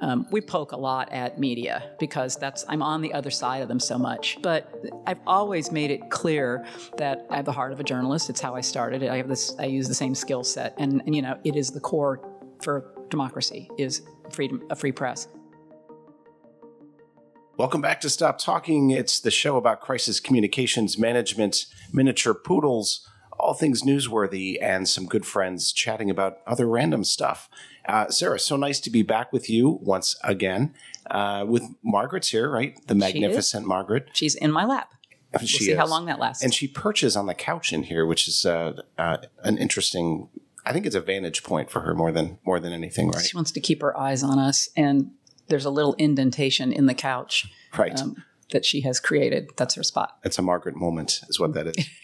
Um, we poke a lot at media because that's I'm on the other side of them so much. But I've always made it clear that I have the heart of a journalist. It's how I started. I have this. I use the same skill set, and, and you know, it is the core for democracy is freedom, a free press. Welcome back to Stop Talking. It's the show about crisis communications management, miniature poodles, all things newsworthy, and some good friends chatting about other random stuff. Uh, Sarah, so nice to be back with you once again. Uh, with Margaret's here, right? The magnificent Margaret. She's in my lap. We'll She see how is. long that lasts. And she perches on the couch in here, which is uh, uh, an interesting. I think it's a vantage point for her more than more than anything, right? She wants to keep her eyes on us, and there's a little indentation in the couch Right. um, that she has created. That's her spot. It's a Margaret moment, is what that is.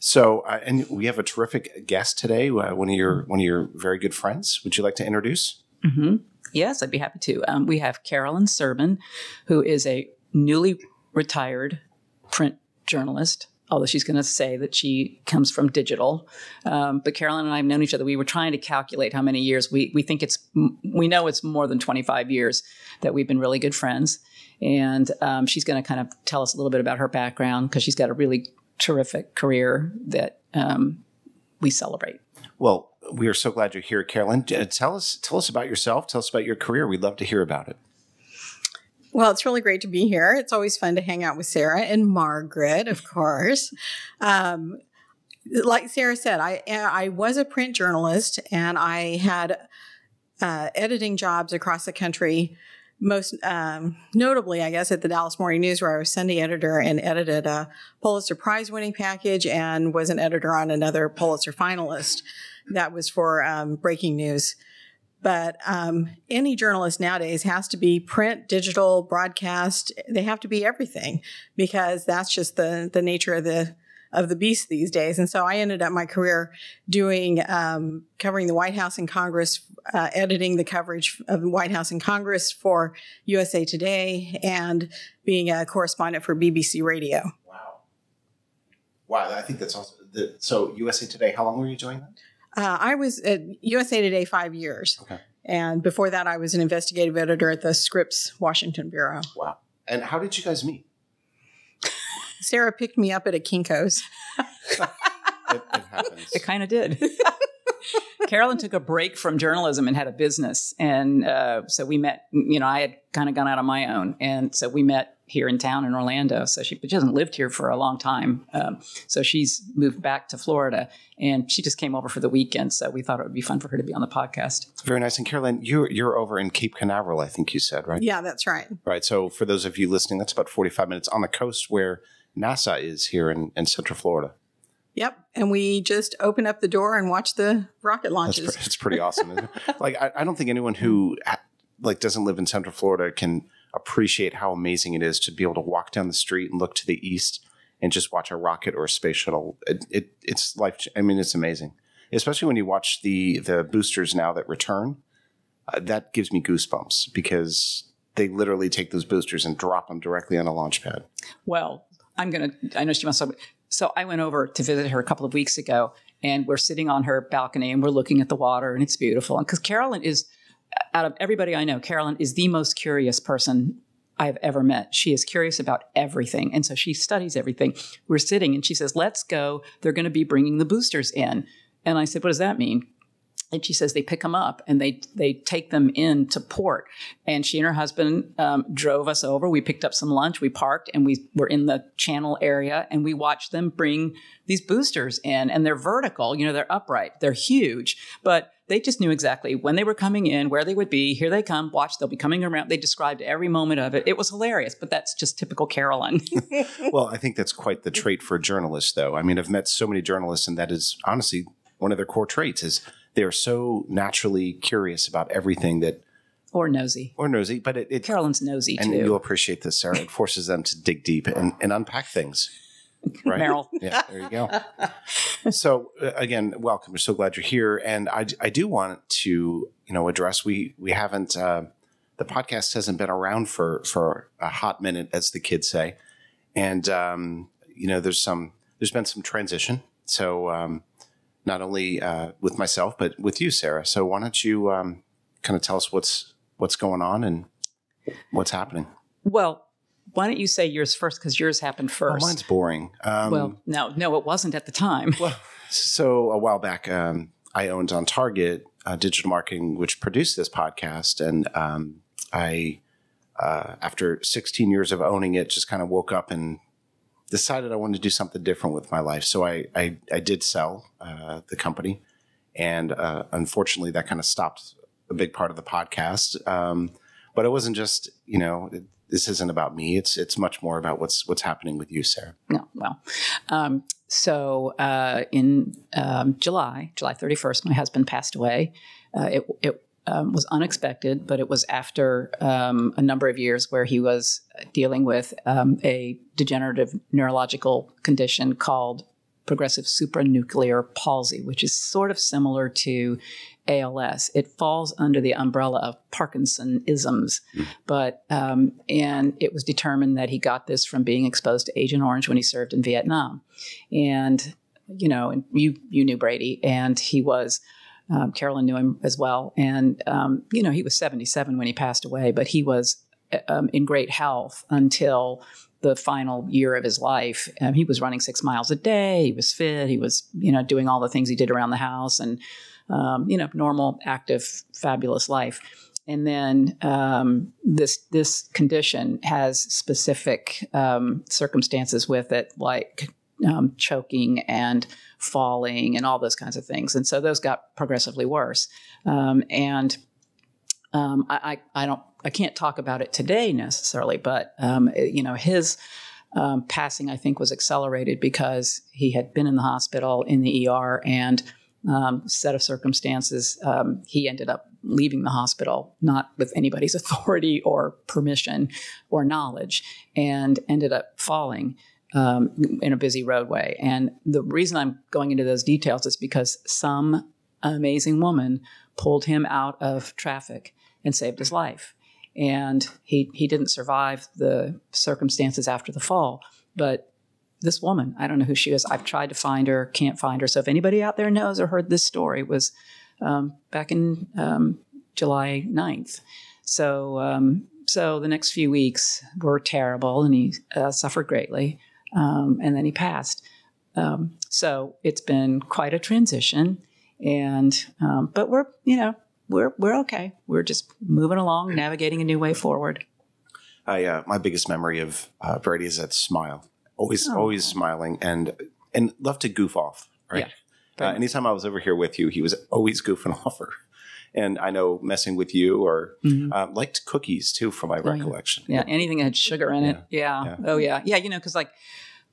so, uh, and we have a terrific guest today. Uh, one of your one of your very good friends. Would you like to introduce? hmm Yes, I'd be happy to. Um, we have Carolyn Serban, who is a newly retired print journalist. Although she's going to say that she comes from digital, um, but Carolyn and I have known each other. We were trying to calculate how many years. We we think it's we know it's more than twenty five years that we've been really good friends, and um, she's going to kind of tell us a little bit about her background because she's got a really terrific career that um, we celebrate. Well, we are so glad you're here, Carolyn. Uh, Tell us tell us about yourself. Tell us about your career. We'd love to hear about it. Well, it's really great to be here. It's always fun to hang out with Sarah and Margaret, of course. Um, like Sarah said, I I was a print journalist and I had uh, editing jobs across the country. Most um, notably, I guess, at the Dallas Morning News, where I was Sunday editor and edited a Pulitzer Prize winning package and was an editor on another Pulitzer finalist. That was for um, breaking news. But um, any journalist nowadays has to be print, digital, broadcast. They have to be everything because that's just the the nature of the of the beast these days. And so I ended up my career doing um, covering the White House and Congress, uh, editing the coverage of the White House and Congress for USA Today, and being a correspondent for BBC Radio. Wow. Wow, I think that's awesome. The, so USA Today, how long were you doing that? Uh, I was at USA Today five years. Okay. And before that, I was an investigative editor at the Scripps Washington Bureau. Wow. And how did you guys meet? Sarah picked me up at a Kinko's. It, it happens. It kind of did. Carolyn took a break from journalism and had a business, and uh, so we met. You know, I had kind of gone out on my own, and so we met here in town in Orlando. So she, but she hasn't lived here for a long time. Um, so she's moved back to Florida, and she just came over for the weekend. So we thought it would be fun for her to be on the podcast. Very nice. And Carolyn, you're you're over in Cape Canaveral, I think you said, right? Yeah, that's right. Right. So for those of you listening, that's about 45 minutes on the coast where NASA is here in, in Central Florida. Yep. And we just open up the door and watch the rocket That's launches. pre- it's pretty awesome. isn't it? like I, I don't think anyone who like doesn't live in Central Florida can appreciate how amazing it is to be able to walk down the street and look to the east and just watch a rocket or a space shuttle. It, it it's life. I mean, it's amazing, especially when you watch the the boosters now that return. Uh, that gives me goosebumps because they literally take those boosters and drop them directly on a launch pad. Well, I'm gonna. I know she wants to. So I went over to visit her a couple of weeks ago, and we're sitting on her balcony and we're looking at the water, and it's beautiful. And because Carolyn is, out of everybody I know, Carolyn is the most curious person I've ever met. She is curious about everything, and so she studies everything. We're sitting, and she says, "Let's go. They're going to be bringing the boosters in." And I said, "What does that mean?" And she says they pick them up and they they take them in to port. And she and her husband um, drove us over. We picked up some lunch. We parked and we were in the channel area and we watched them bring these boosters in. And they're vertical, you know, they're upright, they're huge, but they just knew exactly when they were coming in, where they would be. Here they come. Watch, they'll be coming around. They described every moment of it. It was hilarious, but that's just typical Carolyn. well, I think that's quite the trait for journalists, though. I mean, I've met so many journalists, and that is honestly one of their core traits is they are so naturally curious about everything that or nosy. or nosy, but it, it Carolyn's nosy and too. you'll appreciate this, Sarah. It forces them to dig deep and, and unpack things. Right, Meryl. Yeah, there you go. so uh, again, welcome. We're so glad you're here, and I, I do want to you know address we we haven't uh, the podcast hasn't been around for for a hot minute, as the kids say, and um, you know there's some there's been some transition. So um, not only uh, with myself, but with you, Sarah. So why don't you um, kind of tell us what's what's going on and what's happening. Well, why don't you say yours first? Because yours happened Oh, first. mine's boring. Um, well, no, no, it wasn't at the time. Well, so a while back, um, I owned on Target uh, Digital Marketing, which produced this podcast, and um, I, uh, after 16 years of owning it, just kind of woke up and decided I wanted to do something different with my life. So I I, I did sell uh, the company, and uh, unfortunately, that kind of stopped a big part of the podcast. Um, but it wasn't just you know. It, this isn't about me. It's it's much more about what's what's happening with you, Sarah. No, well, um, so uh, in um, July, July 31st, my husband passed away. Uh, it it um, was unexpected, but it was after um, a number of years where he was dealing with um, a degenerative neurological condition called progressive supranuclear palsy, which is sort of similar to ALS. It falls under the umbrella of Parkinsonisms, but um, and it was determined that he got this from being exposed to Agent Orange when he served in Vietnam, and you know, and you you knew Brady, and he was. Um, Carolyn knew him as well, and um, you know he was 77 when he passed away, but he was um, in great health until the final year of his life. Um, he was running six miles a day. He was fit. He was, you know, doing all the things he did around the house and, um, you know, normal, active, fabulous life. And then um, this this condition has specific um, circumstances with it, like um, choking and falling and all those kinds of things. And so those got progressively worse. Um, and um, I, I, I don't I can't talk about it today necessarily, but um, it- you know his um, passing I think was accelerated because he had been in the hospital in the ER and um, set of circumstances um, he ended up leaving the hospital not with anybody's authority or permission or knowledge and ended up falling um, in a busy roadway. And the reason I'm going into those details is because some amazing woman pulled him out of traffic and saved his life. And he, he didn't survive the circumstances after the fall. But this woman, I don't know who she is. I've tried to find her, can't find her. So if anybody out there knows or heard this story, it was um, back in um, July 9th. So, um, so the next few weeks were terrible, and he uh, suffered greatly. Um, and then he passed. Um, so it's been quite a transition, and um, but we're you know we're we're okay. We're just moving along, navigating a new way forward. I uh, my biggest memory of uh, Brady is that smile. Always, Oh. always smiling and and love to goof off. Right. Yeah. Uh, anytime I was over here with you, he was always goofing off. Her. And I know messing with you or Mhm. uh, liked cookies too, from my yeah. recollection. Yeah, anything that had sugar in it. Yeah. Yeah. Oh yeah. Yeah. You know, because like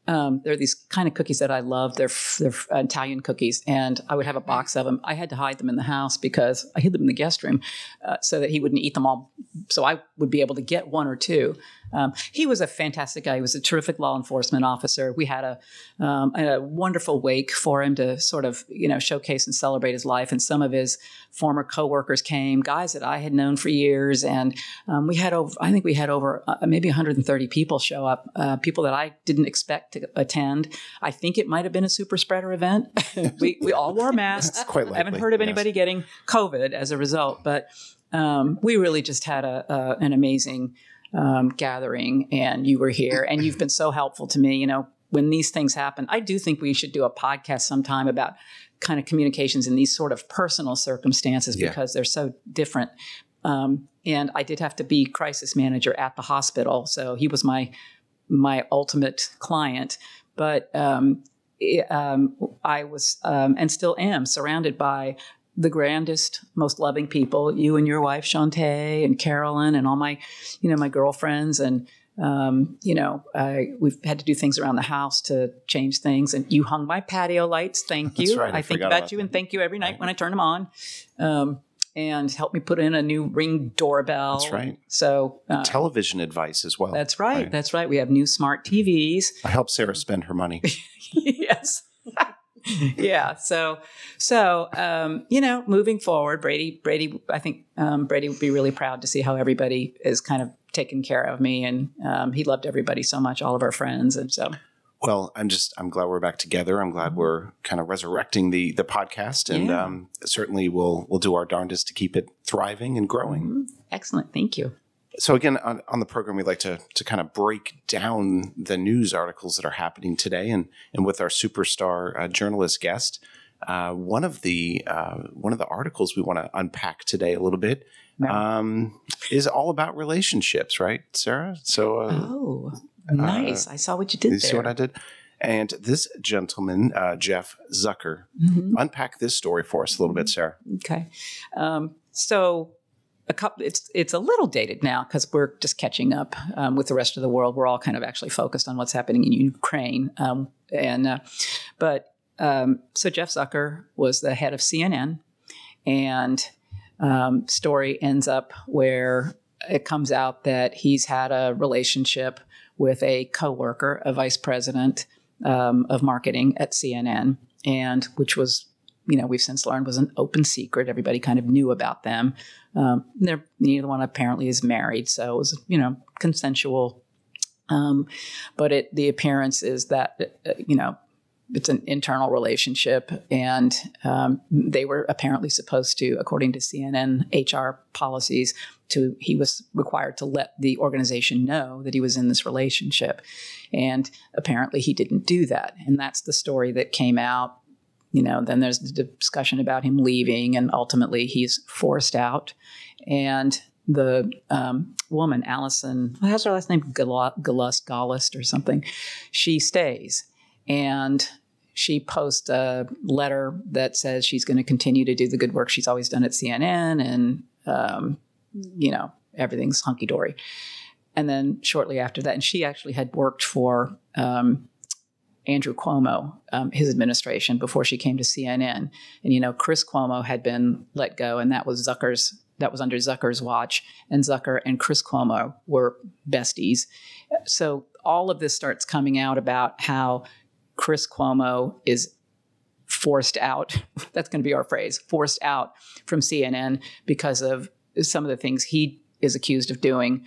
um, there are these kind of cookies that I love. They're they're Italian cookies, and I would have a box of them. I had to hide them in the house because I hid them in the guest room uh, so that he wouldn't eat them all. So I would be able to get one or two. Um, he was a fantastic guy. He was a terrific law enforcement officer. We had a, um, a wonderful wake for him to sort of you know showcase and celebrate his life. And some of his former coworkers came, guys that I had known for years, and um, we had over. I think we had over uh, maybe 130 people show up. Uh, people that I didn't expect to attend. I think it might have been a super spreader event. we we all wore masks. Quite I haven't heard of yes. anybody getting COVID as a result, but um, we really just had a, a an amazing um, gathering, and you were here, and you've been so helpful to me. You know, when these things happen, I do think we should do a podcast sometime about kind of communications in these sort of personal circumstances Yeah. because they're so different. Um, and I did have to be crisis manager at the hospital, so he was my my ultimate client. But um, it- um, I was um, and still am surrounded by the grandest, most loving people. You and your wife, Shantae, and Carolyn, and all my, you know, my girlfriends, and um, you know, I, we've had to do things around the house to change things. And you hung my patio lights. Thank you. That's right, I think about about you that. and thank you every night when I turn them on. Um, and help me put in a new ring doorbell. That's right. So uh, Television advice as well. that's right, Right. That's right. We have new smart TVs. I help Sarah spend her money. yes. yeah. So, so um, you know, moving forward, Brady, Brady, I think um, Brady would be really proud to see how everybody is kind of taking care of me, and um, he loved everybody so much, all of our friends, and so Well, I'm just I'm glad we're back together. I'm glad we're kind of resurrecting the the podcast, and Yeah. um, certainly we'll we'll do our darndest to keep it thriving and growing. Mhm. Excellent. Thank you. So again, on, on the program, we like to to kind of break down the news articles that are happening today, and and with our superstar uh, journalist guest, uh, one of the uh, one of the articles we want to unpack today a little bit um, is all about relationships, right, Sarah? So uh, Oh, nice. I saw what you did you there. see what I did? And this gentleman, uh, Jeff Zucker, Mhm. unpack this story for us a little bit, Sarah. Okay. Um, so a couple it's it's a little dated now because we're just catching up um, with the rest of the world. We're all kind of actually focused on what's happening in Ukraine. Um, and uh, but um, so Jeff Zucker was the head of CNN, and um, story ends up where it comes out that he's had a relationship with a coworker, a vice president um, of marketing at CNN, and which was you know, we've since learned was an open secret. Everybody kind of knew about them. Um, they're, neither one apparently is married, so it was, you know, consensual. Um, but it, the appearance is that, uh, you know, it's an internal relationship, and um, they were apparently supposed to, according to CNN HR policies, to he was required to let the organization know that he was in this relationship, and apparently he didn't do that, and that's the story that came out you know then there's the discussion about him leaving and ultimately he's forced out. And the um, woman allison has her last name? Gollust Gollust or something. She stays and she posts a letter that says she's going to continue to do the good work she's always done at cnn and um, you know everything's hunky-dory. And then shortly after that and she actually had worked for um, Andrew Cuomo, um, his administration, before she came to CNN. And you know, Chris Cuomo had been let go, and that was Zucker's. That was under Zucker's watch, and Zucker and Chris Cuomo were besties. So all of this starts coming out about how Chris Cuomo is forced out. That's going to be our phrase: forced out from CNN because of some of the things he is accused of doing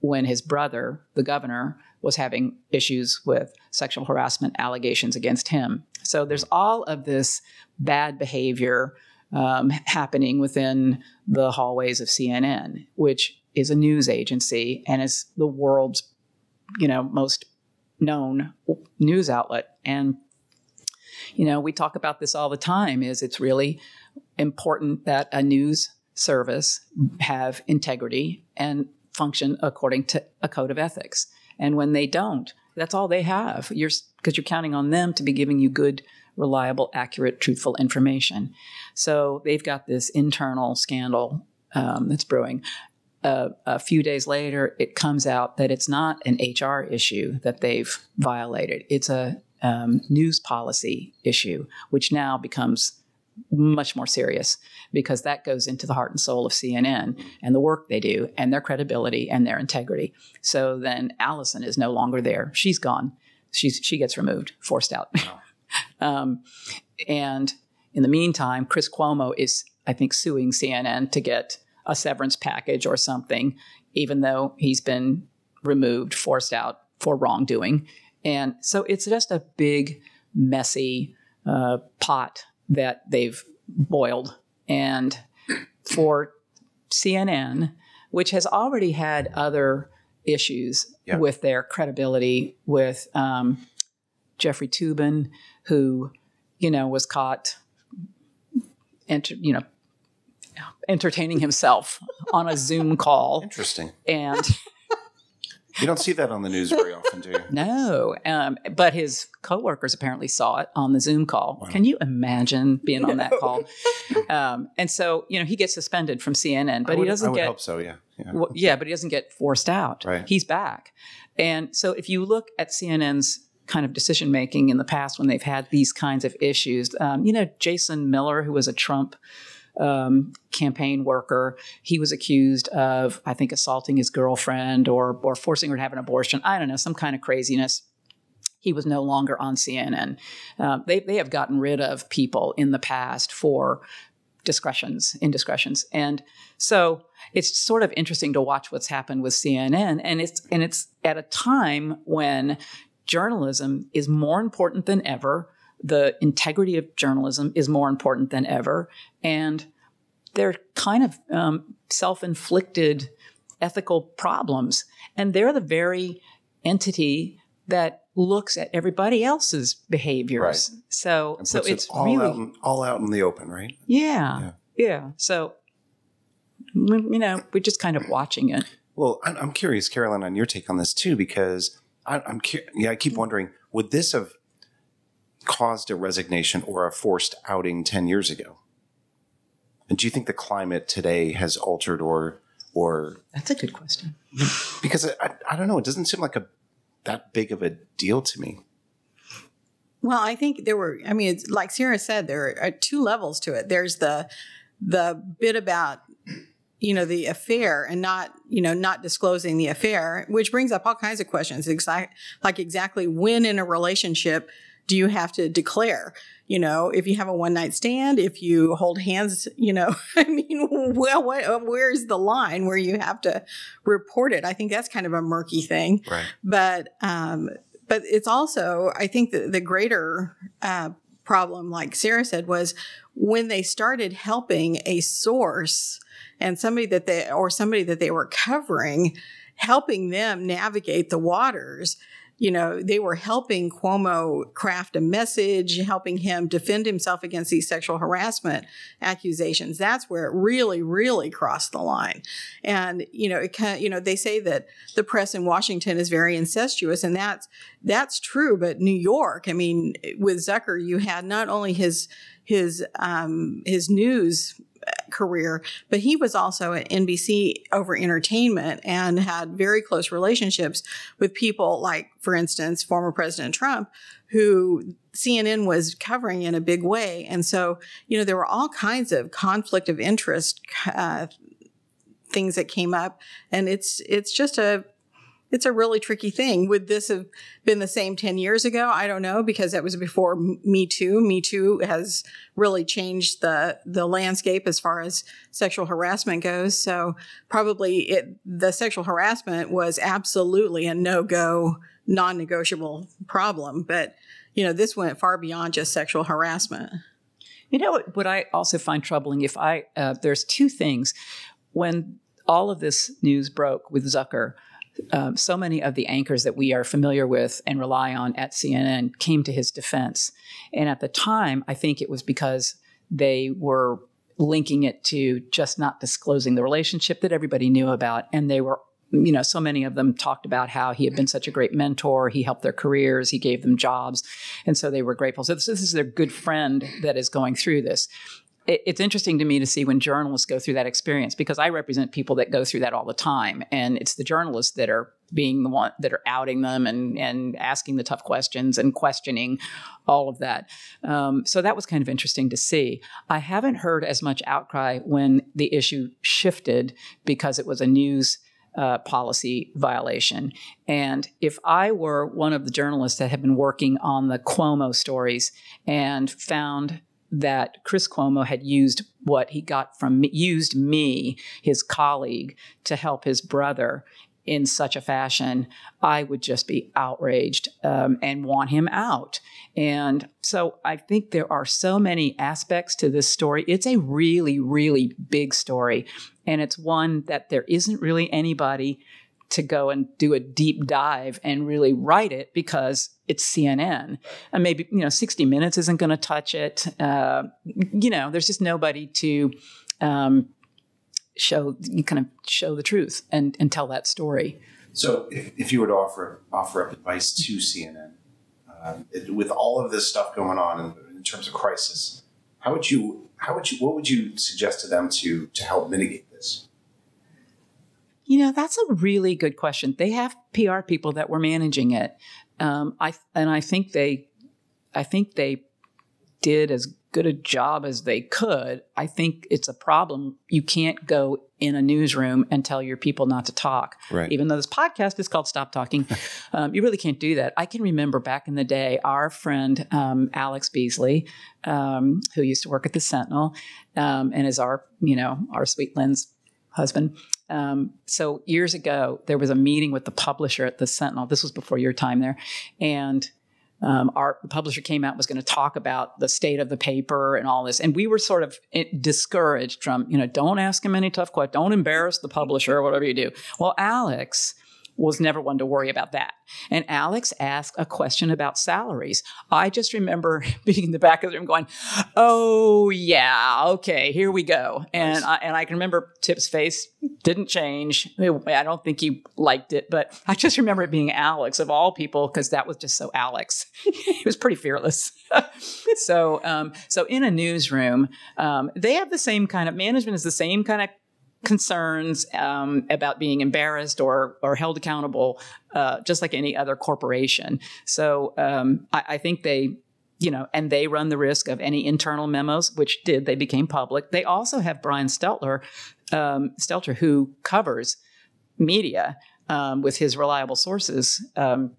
when his brother, the governor, was having issues with sexual harassment allegations against him. So there's all of this bad behavior um, happening within the hallways of CNN, which is a news agency and is the world's, you know, most known news outlet. And you know, we talk about this all the time. Is it's really important that a news service have integrity and function according to a code of ethics. And when they don't, that's all they have. You're because you're counting on them to be giving you good, reliable, accurate, truthful information. So they've got this internal scandal um, that's brewing. Uh, a few days later, it comes out that it's not an HR issue that they've violated. It's a um, news policy issue, which now becomes much more serious because that goes into the heart and soul of CNN and the work they do and their credibility and their integrity. So then Allison is no longer there. She's gone. She's she gets removed, forced out. um, and in the meantime, Chris Cuomo is, I think, suing CNN to get a severance package or something, even though he's been removed, forced out for wrongdoing. And so it's just a big, messy uh, pot that they've boiled. And for CNN, which has already had other issues Yeah. with their credibility with um, Jeffrey Toobin, who, you know, was caught, enter, you know, entertaining himself on a Zoom call. Interesting. And You don't see that on the news very often, do you? no, um, but his coworkers apparently saw it on the Zoom call. Wow. Can you imagine being on that call? Um, and so, you know, he gets suspended from CNN, but would, he doesn't get hope so. Yeah. Yeah. well, yeah, but he doesn't get forced out. Right. He's back. And so if you look at CNN's kind of decision making in the past when they've had these kinds of issues, um, you know, Jason Miller, who was a Trump um, campaign worker, he was accused of, I think, assaulting his girlfriend or or forcing her to have an abortion. I don't know, some kind of craziness. He was no longer on CNN. Um, they they have gotten rid of people in the past for discretions, indiscretions, and so it's sort of interesting to watch what's happened with CNN, and it's and it's at a time when journalism is more important than ever. The integrity of journalism is more important than ever. And they're kind of um, self inflicted ethical problems. And they're the very entity that looks at everybody else's behaviors. Right. So, so puts it it's all really, out in, all out in the open, right? yeah, Yeah. yeah, So, you know, we're just kind of watching it. Well, I'm, I'm curious, Carolyn, on your take on this too, because I, I'm cu- yeah, I keep wondering, would this have caused a resignation or a forced outing ten years ago? And do you think the climate today has altered or or That's a good question. because I, I, I don't know, it doesn't seem like a that big of a deal to me. Well, I think there were. I mean, it's like Sarah said, there are uh, two levels to it. There's the the bit about you know the affair and not you know not disclosing the affair, which brings up all kinds of questions. Exact like exactly when in a relationship do you have to declare? You know, if you have a one night stand, if you hold hands, you know, I mean, well, what, where's the line where you have to report it? I think that's kind of a murky thing Right. but um, but it's also I think the, the greater uh, problem, like Sarah said, was when they started helping a source and somebody that they or somebody that they were covering, helping them navigate the waters. You know, they were helping Cuomo craft a message, helping him defend himself against these sexual harassment accusations. That's where it really, really crossed the line. And you know, it kind you know, they say that the press in Washington is very incestuous, and that's that's true. But New York, I mean, with Zucker, you had not only his his um, his news career, but he was also at NBC over entertainment and had very close relationships with people like, for instance, former President Trump, who CNN was covering in a big way. And so, you know, there were all kinds of conflict of interest uh, things that came up, and it's it's just a it's a really tricky thing. Would this have been the same 10 years ago? I don't know because that was before Me Too. Me Too has really changed the the landscape as far as sexual harassment goes. So probably it the sexual harassment was absolutely a no-go, non-negotiable problem, but you know, this went far beyond just sexual harassment. You know what, what I also find troubling if I uh, there's two things when all of this news broke with Zucker. Um, so many of the anchors that we are familiar with and rely on at CNN came to his defense. And at the time, I think it was because they were linking it to just not disclosing the relationship that everybody knew about. And they were, you know, so many of them talked about how he had been such a great mentor. He helped their careers, he gave them jobs. And so they were grateful. So this, this is their good friend that is going through this it's interesting to me to see when journalists go through that experience because I represent people that go through that all the time, and it's the journalists that are being the one that are outing them and and asking the tough questions and questioning all of that. Um, so that was kind of interesting to see. I haven't heard as much outcry when the issue shifted because it was a news. Uh, policy violation. And if I were one of the journalists that had been working on the Cuomo stories and found that Chris Cuomo had used what he got from me, used me, his colleague, to help his brother in such a fashion, I would just be outraged um, and want him out. And so I think there are so many aspects to this story. It's a really, really big story. And it's one that there isn't really anybody to go and do a deep dive and really write it because it's CNN. And maybe, you know, 60 Minutes isn't going to touch it. Uh, you know, there's just nobody to um, show, kind of show the truth and, and tell that story. So, if, if you were to offer offer up advice to CNN, um, it, with all of this stuff going on in, in terms of crisis, how would you how would you what would you suggest to them to to help mitigate this? You know, that's a really good question. They have PR people that were managing it. Um, I and I think they, I think they did as good a job as they could. I think it's a problem. You can't go in a newsroom and tell your people not to talk. Right. Even though this podcast is called Stop Talking, um, you really can't do that. I can remember back in the day, our friend um, Alex Beasley, um, who used to work at the Sentinel, um, and is our, you know, our sweet Lynn's husband. Um, so years ago, there was a meeting with the publisher at the Sentinel. This was before your time there, and um, our publisher came out was going to talk about the state of the paper and all this, and we were sort of eh, discouraged from you know don't ask him any tough questions, don't embarrass the publisher, whatever you do. Well, Alex was never one to worry about that. And Alex asked a question about salaries. I just remember being in the back of the room going, "Oh yeah, okay, here we go." And Nice. I, and I can remember Tip's face didn't change. I don't think he liked it, but I just remember it being Alex of all people because that was just so Alex. he was pretty fearless. so um, so in a newsroom, um, they have the same kind of management is the same kind of concerns um, about being embarrassed or or held accountable, uh, just like any other corporation. So um, I, I think they. You know, and they run the risk of any internal memos, which did. They became public. They also have Brian Stelter, um, Stelter, who covers media um, with his reliable sources um,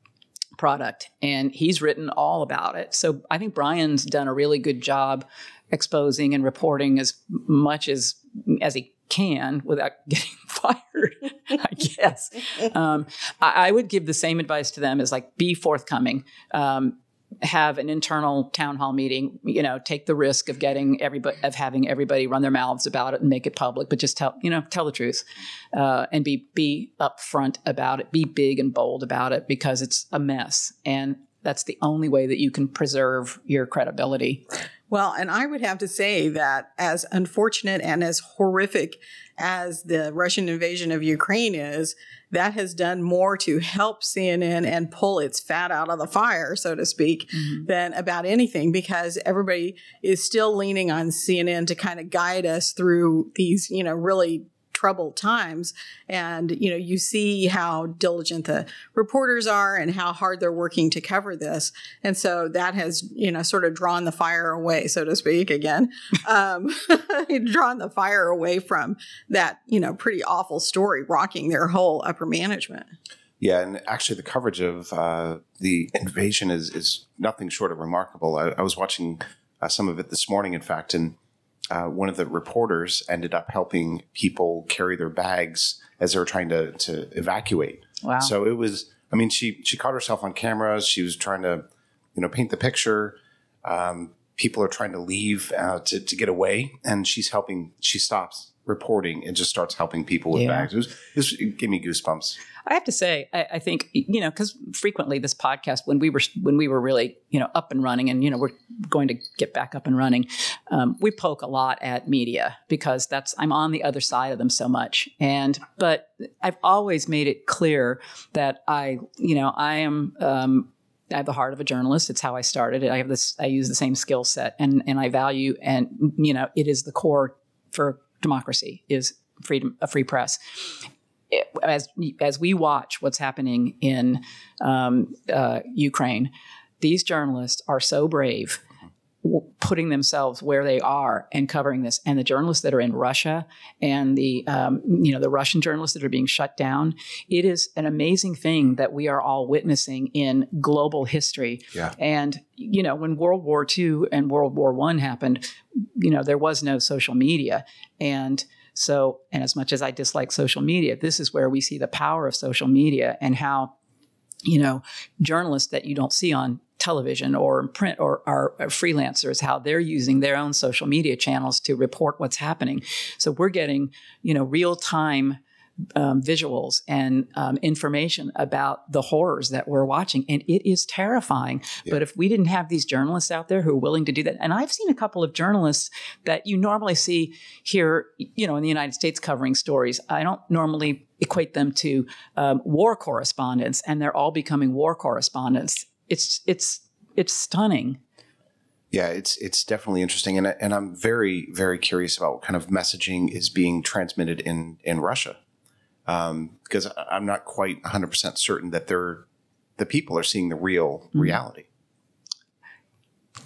product, and he's written all about it. So I think Brian's done a really good job exposing and reporting as much as as he can without getting fired. I guess um, I, I would give the same advice to them as like be forthcoming. Um, have an internal town hall meeting you know take the risk of getting everybody of having everybody run their mouths about it and make it public but just tell you know tell the truth uh, and be be upfront about it be big and bold about it because it's a mess and that's the only way that you can preserve your credibility Well, and I would have to say that as unfortunate and as horrific as the Russian invasion of Ukraine is, that has done more to help CNN and pull its fat out of the fire, so to speak, mm-hmm. than about anything because everybody is still leaning on CNN to kind of guide us through these, you know, really troubled times. And you know you see how diligent the reporters are and how hard they're working to cover this. And so that has you know sort of drawn the fire away so to speak again. Um, drawn the fire away from that you know pretty awful story rocking their whole upper management. Yeah, and actually, the coverage of uh, the invasion is is nothing short of remarkable. I, I was watching uh, some of it this morning, in fact, and uh, one of the reporters ended up helping people carry their bags as they were trying to to evacuate. wow So it was. I mean, she she caught herself on camera. She was trying to, you know, paint the picture. Um, people are trying to leave uh, to to get away, and she's helping. She stops reporting and just starts helping people with Yeah. bags. It was, it was it gave me goosebumps. I have to say, I, I think you know because frequently this podcast, when we were when we were really you know up and running, and you know we're going to get back up and running, um, we poke a lot at media because that's I'm on the other side of them so much, and but I've always made it clear that I you know I am. Um, I have the heart of a journalist. It's how I started. I have this. I use the same skill set, and and I value, and you know, it is the core for democracy is freedom, a free press. As as we watch what's happening in um, uh, Ukraine, these journalists are so brave, putting themselves where they are and covering this. And the journalists that are in Russia and the um, you know the Russian journalists that are being shut down, it is an amazing thing that we are all witnessing in global history. Yeah. And you know when World War II and World War One happened, you know there was no social media and so, and as much as I dislike social media, this is where we see the power of social media and how, you know, journalists that you don't see on television or print or are are freelancers, how they're using their own social media channels to report what's happening. So we're getting, you know, real time um, visuals and um, information about the horrors that we're watching. And it is terrifying. But if we didn't have these journalists out there who are willing to do that, and I've seen a couple of journalists that you normally see here, you know, in the United States covering stories. I don't normally equate them to um, war correspondents, and they're all becoming war correspondents. It's it's it's stunning. Yeah, it's it's definitely interesting, and and I'm very very curious about what kind of messaging is being transmitted in in Russia, um, because I- I'm not quite 100 percent certain that they're the people are seeing the real reality.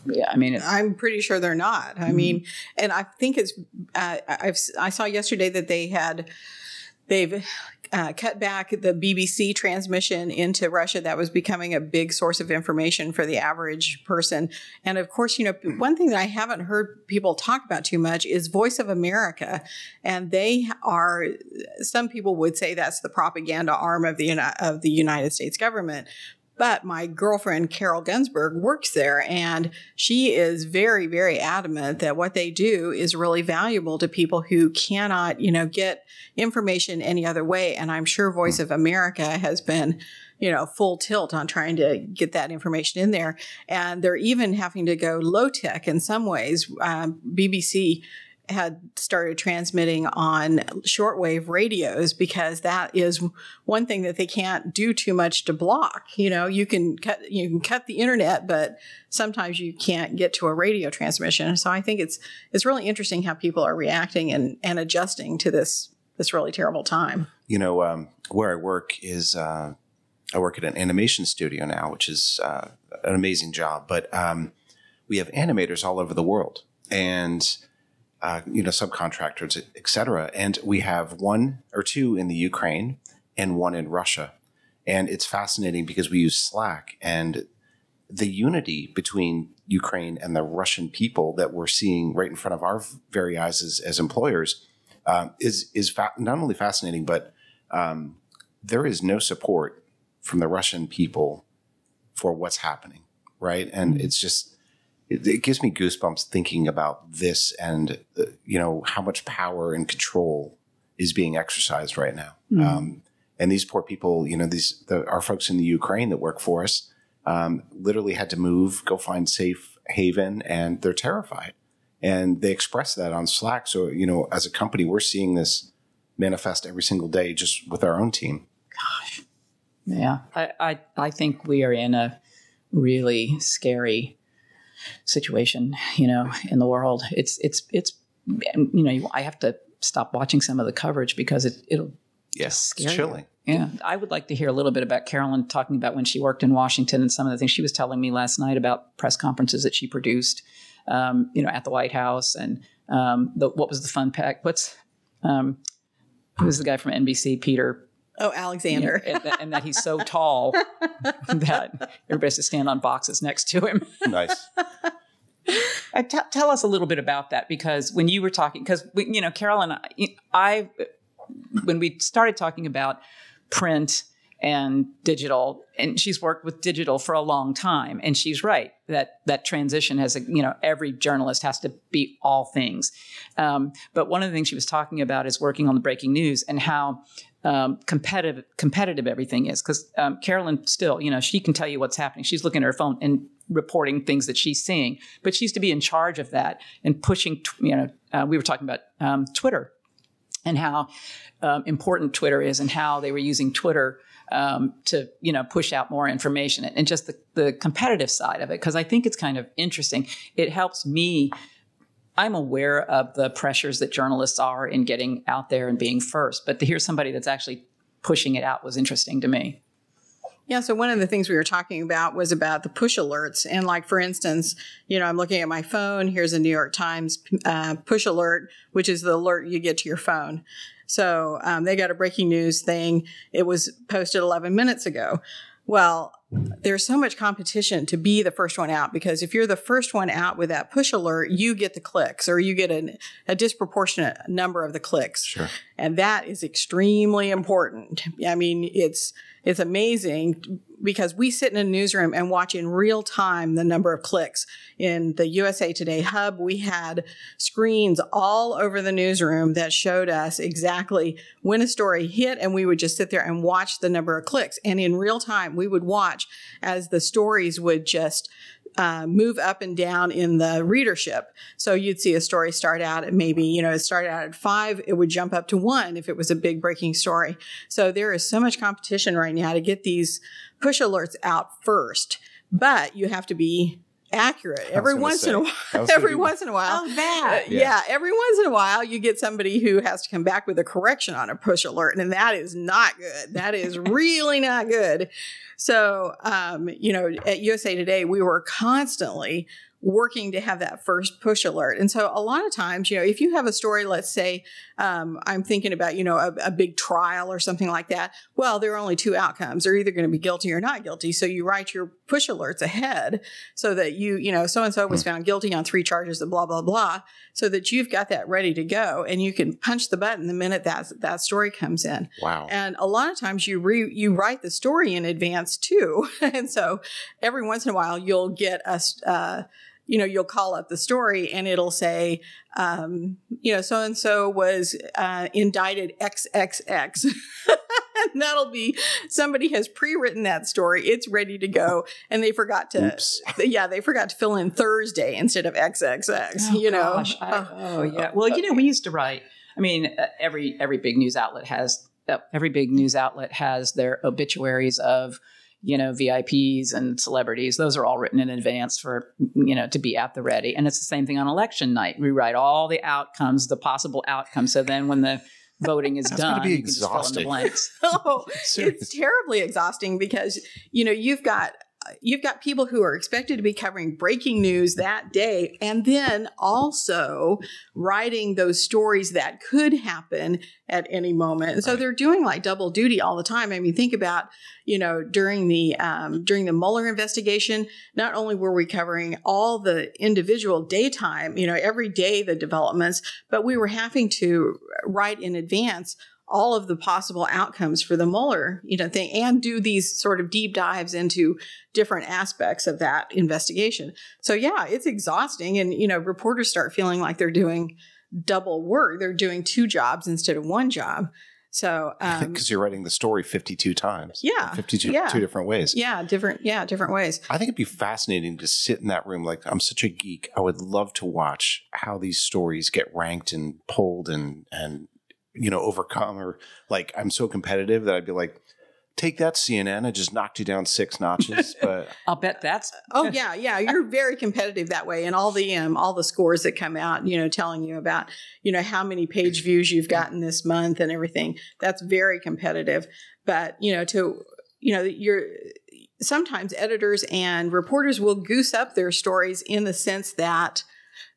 Yeah, I mean, it's, I'm pretty sure they're not. I mean, and I think it's. Uh, I've I saw yesterday that they had they've uh, cut back the BBC transmission into Russia. That was becoming a big source of information for the average person. And of course, you know, one thing that I haven't heard people talk about too much is Voice of America. And they are, some people would say that's the propaganda arm of the, of the United States government. But my girlfriend, Carol Gunsberg, works there and she is very, very adamant that what they do is really valuable to people who cannot, you know, get information any other way. And I'm sure Voice of America has been you know, full tilt on trying to get that information in there. And they're even having to go low tech in some ways. Um, BBC had started transmitting on shortwave radios because that is one thing that they can't do too much to block. You know, you can cut you can cut the internet, but sometimes you can't get to a radio transmission. So I think it's it's really interesting how people are reacting and and adjusting to this this really terrible time. You know, um, where I work is uh, I work at an animation studio now, which is uh, an amazing job. But um, we have animators all over the world, and uh, you know, subcontractors, et cetera. And we have one or two in the Ukraine and one in Russia. And it's fascinating because we use Slack and the unity between Ukraine and the Russian people that we're seeing right in front of our very eyes as, as employers um, is is fa- not only fascinating, but um, there is no support from the Russian people for what's happening, right? And mm-hmm. it's just it, it gives me goosebumps thinking about this and uh, you know how much power and control is being exercised right now. Mm. Um, and these poor people, you know, these the, our folks in the Ukraine that work for us, um, literally had to move, go find safe haven, and they're terrified. And they express that on Slack. So you know, as a company, we're seeing this manifest every single day, just with our own team. Gosh, yeah, I I, I think we are in a really scary situation, you know, in the world. It's it's it's you know, I have to stop watching some of the coverage because it it'll yes, it's chilling. Yeah, I would like to hear a little bit about Carolyn talking about when she worked in Washington and some of the things she was telling me last night about press conferences that she produced, um, you know, at the White House and um, the, what was the fun pack? What's um, who's the guy from NBC? Peter Oh, Alexander. and, that, and, that, he's so tall that everybody has to stand on boxes next to him. Nice. Uh, t- tell us a little bit about that because when you were talking, because you know, Carolyn, I, I, when we started talking about print and digital and she's worked with digital for a long time. And she's right that that transition has a you know every journalist has to be all things. Um, but one of the things she was talking about is working on the breaking news and how um, competitive competitive everything is. Because um, Carolyn still you know she can tell you what's happening. She's looking at her phone and reporting things that she's seeing. But she's to be in charge of that and pushing you know uh, we were talking about um, Twitter and how um, important Twitter is and how they were using Twitter um, to you know push out more information and just the, the competitive side of it because I think it's kind of interesting. It helps me. I'm aware of the pressures that journalists are in getting out there and being first, but to hear somebody that's actually pushing it out was interesting to me. Yeah, so one of the things we were talking about was about the push alerts. And, like, for instance, you know, I'm looking at my phone. Here's a New York Times uh, push alert, which is the alert you get to your phone. So um, they got a breaking news thing. It was posted 11 minutes ago. Well, there's so much competition to be the first one out because if you're the first one out with that push alert, you get the clicks or you get a, a disproportionate number of the clicks. Sure. And that is extremely important. I mean, it's it's amazing because we sit in a newsroom and watch in real time the number of clicks. In the USA Today hub, we had screens all over the newsroom that showed us exactly when a story hit, and we would just sit there and watch the number of clicks. And in real time, we would watch as the stories would just uh, move up and down in the readership. So you'd see a story start out at maybe, you know, it started out at five, it would jump up to one if it was a big breaking story. So there is so much competition right now to get these push alerts out first. But you have to be accurate every once say, in a while. Every once in a while. Oh, that. Uh, yeah. yeah. Every once in a while, you get somebody who has to come back with a correction on a push alert, and that is not good. That is really not good. So, um, you know, at USA Today, we were constantly working to have that first push alert. And so a lot of times, you know, if you have a story, let's say, um, I'm thinking about, you know, a, a, big trial or something like that. Well, there are only two outcomes. They're either going to be guilty or not guilty. So you write your push alerts ahead so that you, you know, so and so was found guilty on three charges of blah, blah, blah, so that you've got that ready to go and you can punch the button the minute that, that story comes in. Wow. And a lot of times you re, you write the story in advance too. and so every once in a while you'll get a, uh, you know, you'll call up the story and it'll say, um, you know, so and so was uh, indicted XXX. and that'll be somebody has pre-written that story. It's ready to go, and they forgot to. Oops. Yeah, they forgot to fill in Thursday instead of XXX. Oh, you know. gosh, I- oh yeah. Well, you know, we used to write. I mean, uh, every every big news outlet has uh, every big news outlet has their obituaries of you know VIPs and celebrities. Those are all written in advance for you know to be at the ready. And it's the same thing on election night. We write all the outcomes, the possible outcomes. So then when the voting is That's done, be you can just fill in the exhausting. blanks. oh, it's terribly exhausting because you know you've got you've got people who are expected to be covering breaking news that day and then also writing those stories that could happen at any moment. And so they're doing like double duty all the time. I mean think about you know during the um, during the mueller investigation not only were we covering all the individual daytime you know every day the developments but we were having to write in advance all of the possible outcomes for the Mueller, you know, thing, and do these sort of deep dives into different aspects of that investigation. So yeah, it's exhausting, and you know, reporters start feeling like they're doing double work. They're doing two jobs instead of one job. So um, Because you're writing the story 52 times. Yeah, 52 yeah. two different ways. yeah, different, yeah, different ways. I think it'd be fascinating to sit in that room. Like, I'm such a geek. I would love to watch how these stories get ranked and pulled and, and, you know, overcome. Or like, I'm so competitive that I'd be like, take that, CNN. I just knocked you down six notches. But I'll bet that's Oh yeah, yeah. You're very competitive that way, and all the um, all the scores that come out, you know, telling you about you know how many page views you've gotten this month and everything. That's very competitive. But you know, to you know, you're sometimes editors and reporters will goose up their stories in the sense that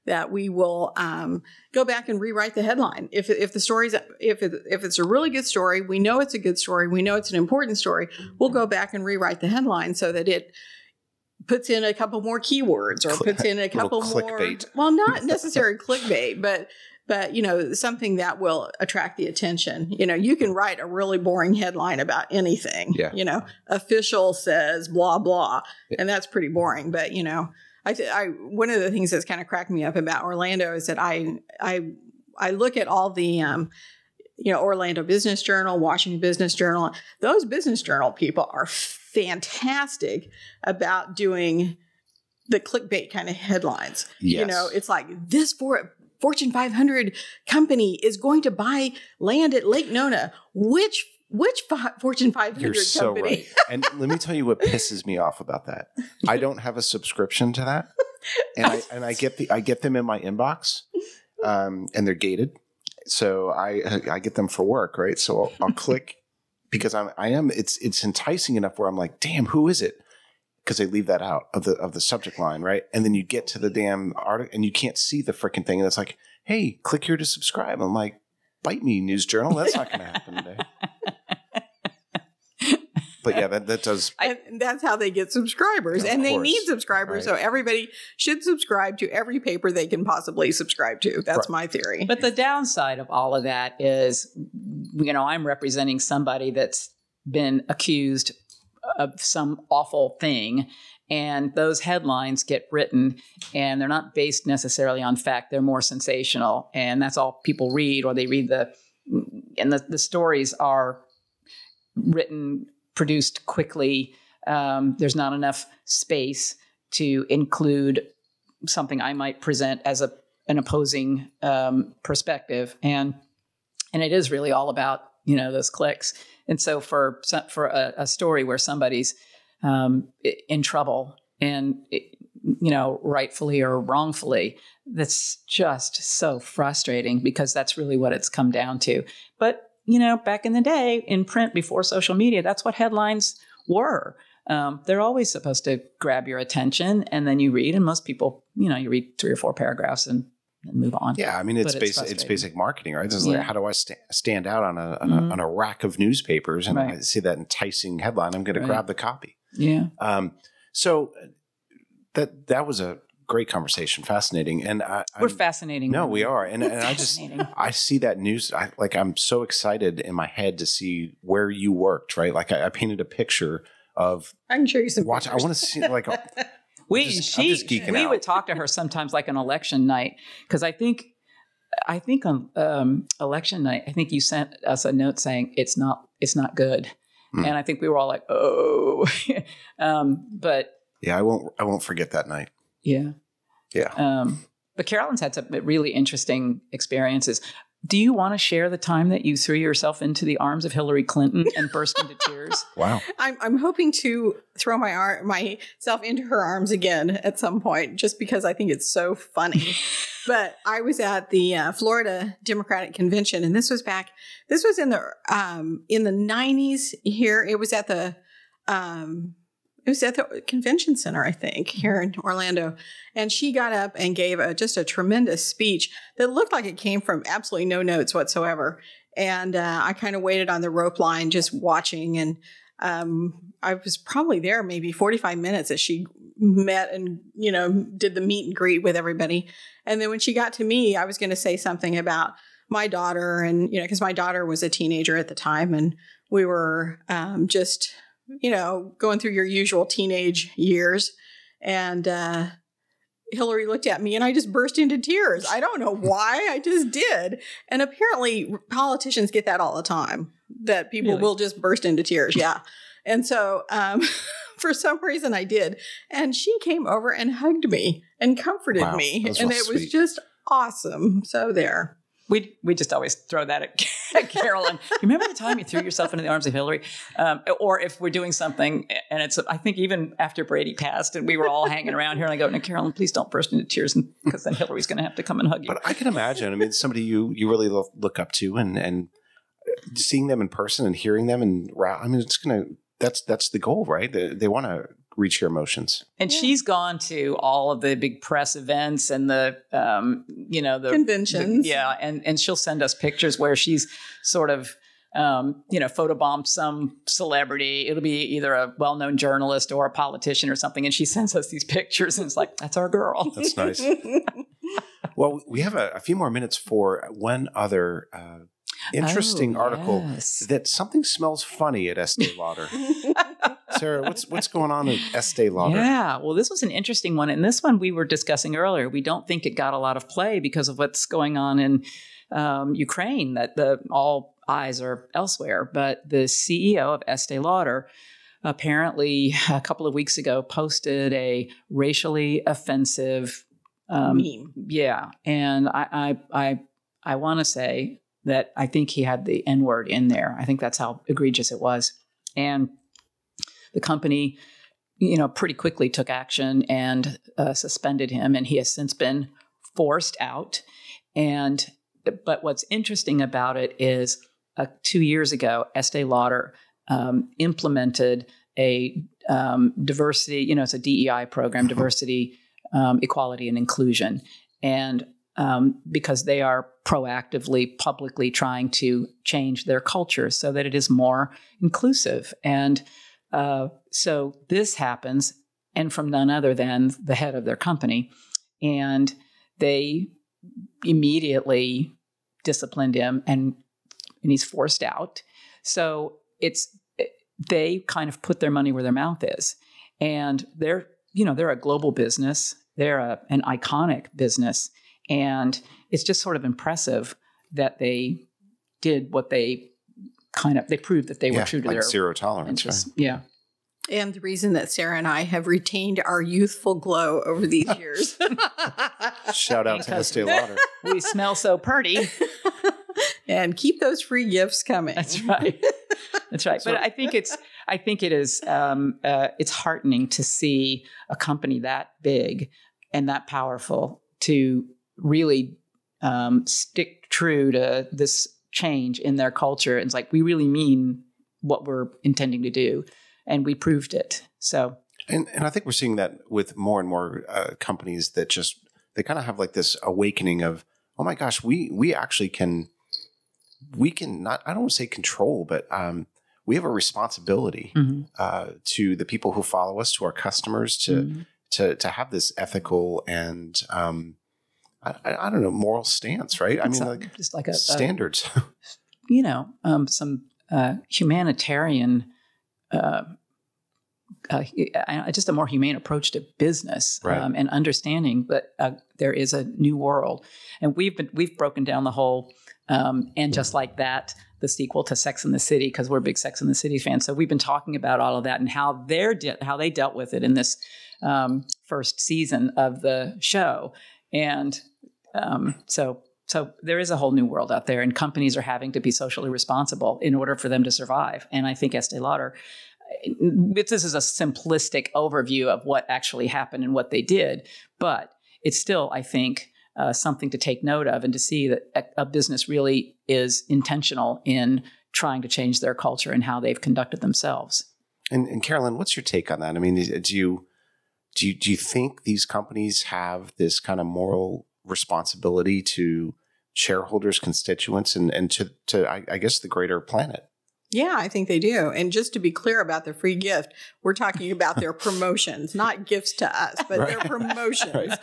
that we will um, go back and rewrite the headline. If if the story's if it, if it's a really good story, we know it's a good story, we know it's an important story. We'll go back and rewrite the headline so that it puts in a couple more keywords or puts in a couple more well not necessarily clickbait but but you know something that will attract the attention you know you can write a really boring headline about anything Yeah. you know official says blah blah and that's pretty boring but you know i th- i one of the things that's kind of cracked me up about orlando is that i i i look at all the um you know orlando business journal washington business journal those business journal people are fantastic about doing the clickbait kind of headlines yes. you know, it's like this for Fortune 500 company is going to buy land at Lake Nona. Which which fi- Fortune 500 You're so company? right. And let me tell you what pisses me off about that. I don't have a subscription to that, and I and I get the I get them in my inbox, um, and they're gated, so I I get them for work, right? So I'll, I'll click because I'm I am it's it's enticing enough where I'm like, damn, who is it? Because they leave that out of the of the subject line, right? And then you get to the damn article and you can't see the freaking thing, and it's like, hey, click here to subscribe. I'm like, bite me, news journal. That's not going to happen today. But yeah, that that does and that's how they get subscribers. Of and they course. need subscribers. Right. So everybody should subscribe to every paper they can possibly subscribe to. That's Right. my theory. But the downside of all of that is, you know, I'm representing somebody that's been accused of some awful thing. And those headlines get written and they're not based necessarily on fact. They're more sensational. And that's all people read or they read the, and the, the stories are written, produced quickly. Um, there's not enough space to include something I might present as a an opposing um, perspective, and and it is really all about you know those clicks. And so for for a, a story where somebody's um, in trouble and it- you know rightfully or wrongfully, that's just so frustrating because that's really what it's come down to. But you know, back in the day in print before social media, that's what headlines were. um, they're always supposed to grab your attention, and then you read. And most people, you know, you read three or four paragraphs and, and move on. Yeah, I mean it's it's basic. It's basic marketing, right? It's Yeah. like how do I sta stand out on a on, Mhm. a on a rack of newspapers and Right. I see that enticing headline? I'm going to grab the copy. Yeah. Um, so uh, that that was a great conversation, fascinating, and I, We're I'm- fascinating. No, we are, and, and I just I see that news. I like I'm so excited in my head to see where you worked. Right, like I, I painted a picture of I can show you some. watch. I want to see like a, We just- I'm she just geeking we out. would talk to her sometimes like an election night because I think I think on um, election night I think you sent us a note saying it's not it's not good, Hmm. and I think we were all like oh, um, but yeah. I won't I won't forget that night. yeah Yeah. Um, but Carolyn's had some really interesting experiences. Do you want to share the time that you threw yourself into the arms of Hillary Clinton and burst into tears? Wow. I'm, I'm hoping to throw my ar- myself into her arms again at some point, just because I think it's so funny. but I was at the uh, Florida Democratic Convention, and this was back. This was in the um, in the '90s. Here, it was at the um, it was at the convention center, I think, here in Orlando. And she got up and gave a, just a tremendous speech that looked like it came from absolutely no notes whatsoever. And uh, I kind of waited on the rope line, just watching. And um, I was probably there maybe 45 minutes as she met and, you know, did the meet and greet with everybody. And then when she got to me, I was going to say something about my daughter and, you know, because my daughter was a teenager at the time and we were um, just, you know, going through your usual teenage years. And, uh, Hillary looked at me and I just burst into tears. I don't know why, I just did. And apparently, politicians get that all the time that people Really? will just burst into tears. Yeah. And so, um, for some reason, I did. And she came over and hugged me and comforted Wow, me. And real it was just awesome. So, there. We we just always throw that at, at Carolyn. You remember the time you threw yourself into the arms of Hillary? Um, or if we're doing something and it's, I think even after Brady passed and we were all hanging around here and I go, no, Carolyn, please don't burst into tears because then Hillary's going to have to come and hug you. But I can imagine. I mean, somebody you you really lo- look up to, and and seeing them in person and hearing them, and I mean, it's gonna. That's that's the goal, right? They, they want to reach your emotions. And Yeah. she's gone to all of the big press events and the, um, you know, the Conventions. the- yeah, and and she'll send us pictures where she's sort of, um, you know, photobombed some celebrity. It'll be either a well-known journalist or a politician or something, and she sends us these pictures, and it's like that's our girl. That's nice. well, we have a, a few more minutes for one other uh, interesting Oh, article yes. that something smells funny at Estee Lauder. Sarah, what's what's going on at Estee Lauder? Yeah, well, this was an interesting one, and this one we were discussing earlier. We don't think it got a lot of play because of what's going on in um, Ukraine. That the all eyes are elsewhere. But the CEO of Estee Lauder apparently a couple of weeks ago posted a racially offensive. Um, Meme. yeah, and I I I, I want to say that I think he had the N word in there. I think that's how egregious it was, and the company, you know, pretty quickly took action and uh, suspended him, and he has since been forced out. And but what's interesting about it is, uh, two years ago, Estee Lauder um, implemented a um, diversity. You know, it's a DEI program, diversity, um, equality, and inclusion, and um, because they are proactively, publicly trying to change their culture so that it is more inclusive. And uh, so this happens, and from none other than the head of their company. And they immediately disciplined him, and, and he's forced out. So it's they kind of put their money where their mouth is, and they're you know they're a global business, they're a, an iconic business, and it's just sort of impressive that they did what they kind of they proved that they were true to like their zero tolerance. Right? Yeah. And the reason that Sarah and I have retained our youthful glow over these years. Shout out to Estee Lauder. We smell so pretty. and keep those free gifts coming. That's right. That's right. But I think it's I think it is um, uh, it's heartening to see a company that big and that powerful to really um, stick true to this change in their culture. And it's like we really mean what we're intending to do. and we proved it. So, and and I think we're seeing that with more and more uh, companies that just they kind of have like this awakening of oh my gosh we we actually can we can not I don't want to say control but um, we have a responsibility mhm, uh, to the people who follow us to our customers to mhm. to to have this ethical and um, I, I don't know moral stance right? I mean a- like just like a, a standards. You know, um, some uh, humanitarian, uh, uh, uh, just a more humane approach to business Right. um, and understanding that uh, there is a new world, and we've been we've broken down the whole, um, and just like that, the sequel to Sex in the City because we're big Sex in the City fans. So we've been talking about all of that and how they're de- how they dealt with it in this um, first season of the show, and um, so so there is a whole new world out there, and companies are having to be socially responsible in order for them to survive. And I think Estee Lauder, this is a simplistic overview of what actually happened and what they did, but it's still, I think, uh, something to take note of and to see that a, a business really is intentional in trying to change their culture and how they've conducted themselves. and, and Carolyn what's your take on that I mean do you do you do you think these companies have this kind of moral responsibility to shareholders constituents and and to to I, I guess the greater planet Yeah, I think they do. And just to be clear about the free gift, we're talking about their promotions, not gifts to us, but their promotions. Right.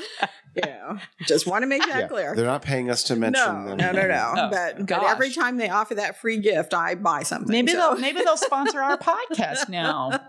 Yeah, just want to make that Yeah, clear. they're not paying us to mention No, them no, no, no. Oh, but, but every time they offer that free gift, I buy something. Maybe So- they'll maybe they'll sponsor our podcast now.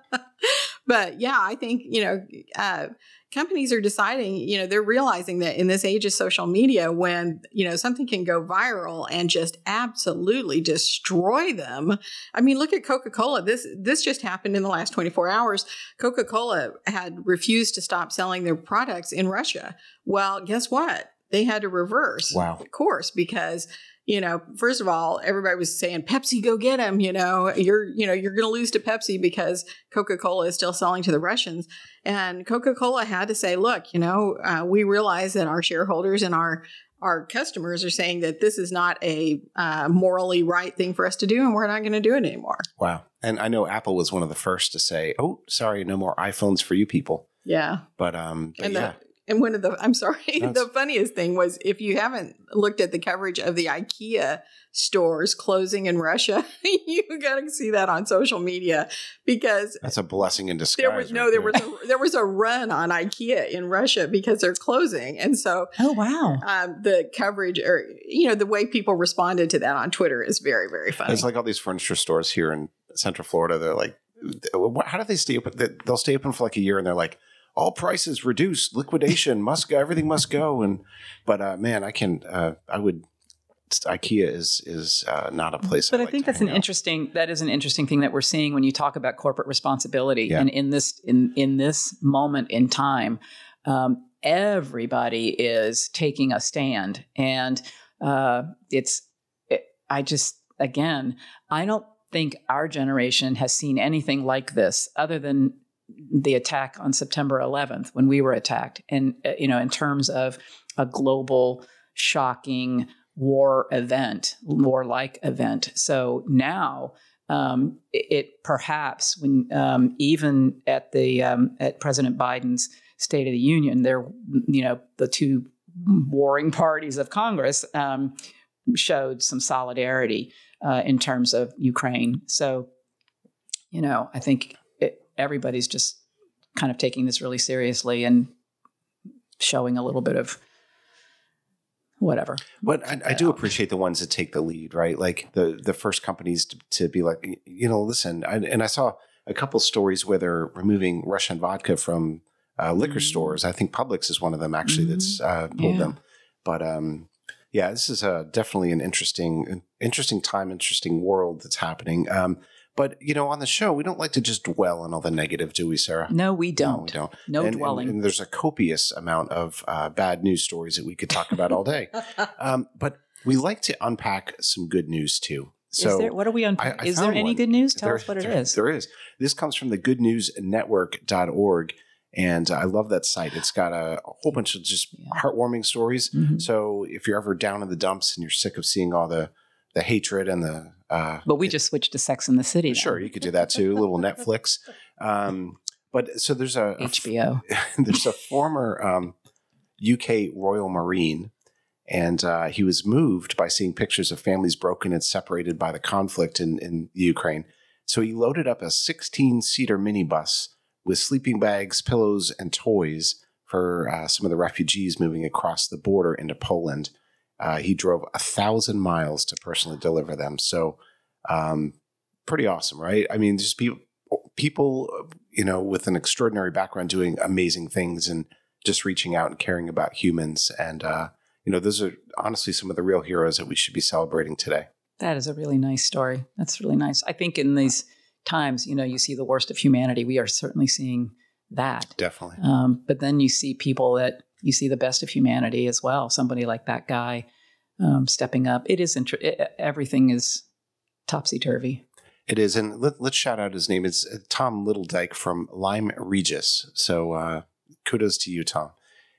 but yeah, I think you know, uh, companies are deciding. You know, they're realizing that in this age of social media, when you know something can go viral and just absolutely destroy them. I mean, look at Coca Cola. This this just happened in the last twenty four hours. Coca Cola had refused to stop selling their products in Russia. Well, guess what? They had to reverse Wow. course because you know first of all everybody was saying pepsi go get him you know you're you know you're going to lose to pepsi because coca-cola is still selling to the russians and coca-cola had to say look you know uh, we realize that our shareholders and our our customers are saying that this is not a uh, morally right thing for us to do and we're not going to do it anymore Wow. And I know Apple was one of the first to say, "Oh, sorry, no more iPhones for you people." yeah But um, but and yeah, the and one of the I'm sorry, That's- the funniest thing was if you haven't looked at the coverage of the IKEA stores closing in Russia, you got to see that on social media because that's a blessing in disguise. there was no right there was a, there was a run on IKEA in Russia because they're closing, and so Oh wow. um, the coverage or you know the way people responded to that on Twitter is very very funny. It's like all these furniture stores here in Central Florida. They're like, how do they stay open? They'll stay open for like a year, and they're like, all prices reduced, liquidation must go, everything must go. And but uh, man, I can, uh, I would. IKEA is is uh, not a place. But I like think that's an out. interesting that is an interesting thing that we're seeing when you talk about corporate responsibility. Yeah. And in this in in this moment in time, um, everybody is taking a stand, and uh, it's it, I just again I don't think our generation has seen anything like this other than the attack on September 11th when we were attacked, and uh, you know in terms of a global shocking war event, war-like event. So now um, it, it perhaps when um, even at the um, at President Biden's State of the Union, there you know the two warring parties of Congress um, showed some solidarity uh, in terms of Ukraine. So you know I think everybody's just kind of taking this really seriously and showing a little bit of whatever. But I, I do appreciate the ones that take the lead, right? Like the the first companies to, to be like, you know, listen. I, and I saw a couple stories where they're removing Russian vodka from uh, liquor Mm. stores. I think Publix is one of them actually that's uh, pulled Yeah. them. But um, yeah, this is uh, definitely an interesting, interesting time, interesting world that's happening. Um, but you know, on the show, we don't like to just dwell on all the negative, do we, Sarah? No, we don't. we don't. No and, and- dwelling. And, there's a copious amount of uh, bad news stories that we could talk about all day. Um, but we like to unpack some good news too. So is there, what are we on? I- I is there any one. good news? Tell there- us what it there- is. There is. This comes from the goodnewsnetwork.org. And I love that site. It's got a, whole bunch of just heartwarming stories. Mhm. So if you're ever down in the dumps and you're sick of seeing all the the hatred and the Uh, But we just switched to Sex in the City. sure, you could do that too. A little Netflix. Um, but so there's a HBO. there's a former um, UK Royal Marine, and uh, he was moved by seeing pictures of families broken and separated by the conflict in, in Ukraine. So he loaded up a 16 seater minibus with sleeping bags, pillows, and toys for uh, some of the refugees moving across the border into Poland. Uh, he drove a thousand miles to personally deliver them. So, um, pretty awesome, right? I mean, just people, people, you know, with an extraordinary background doing amazing things and just reaching out and caring about humans. And, uh, you know, those are honestly some of the real heroes that we should be celebrating today. That is a really nice story. That's really nice. I think in these times, you know, you see the worst of humanity. We are certainly seeing that. Definitely. Um, but then you see people that you see the best of humanity as well. Somebody like that guy um, stepping up. It is inter- it, everything is topsy turvy. It is. And let, us shout out his name. It's uh, Tom Littledike from Lyme Regis. So uh, kudos to you, Tom.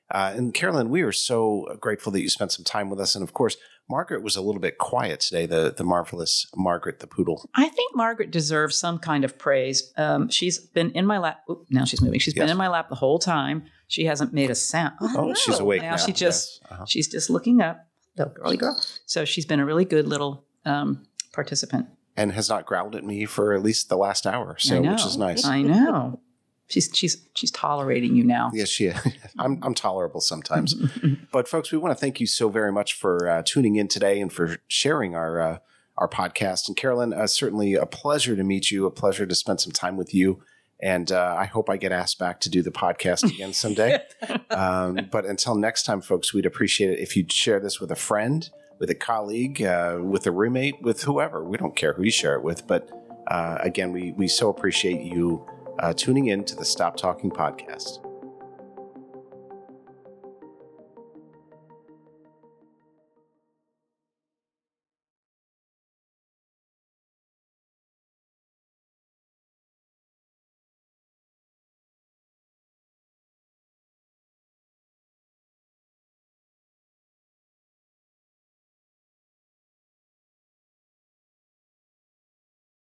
Uh, and Carolyn, we are so grateful that you spent some time with us. And of course, Margaret was a little bit quiet today, the, the marvelous Margaret the poodle. I think Margaret deserves some kind of praise. Um, she's been in my lap. Oop, now she's moving. She's Yes. been in my lap the whole time. She hasn't made a sound. Oh, she's awake Now now. she just Yes. Uh-huh. she's just looking up. Little girly girl. So she's been a really good little um, participant. And has not growled at me for at least the last hour, so which is nice. I know. She's she's she's tolerating you now. Yes, she. I'm I'm tolerable sometimes, but folks, we want to thank you so very much for uh, tuning in today and for sharing our uh, our podcast. And Carolyn, uh, certainly a pleasure to meet you. A pleasure to spend some time with you. And uh, I hope I get asked back to do the podcast again someday. um, but until next time, folks, we'd appreciate it if you'd share this with a friend, with a colleague, uh, with a roommate, with whoever. We don't care who you share it with, but uh, again, we we so appreciate you uh, tuning in to the Stop Talking podcast.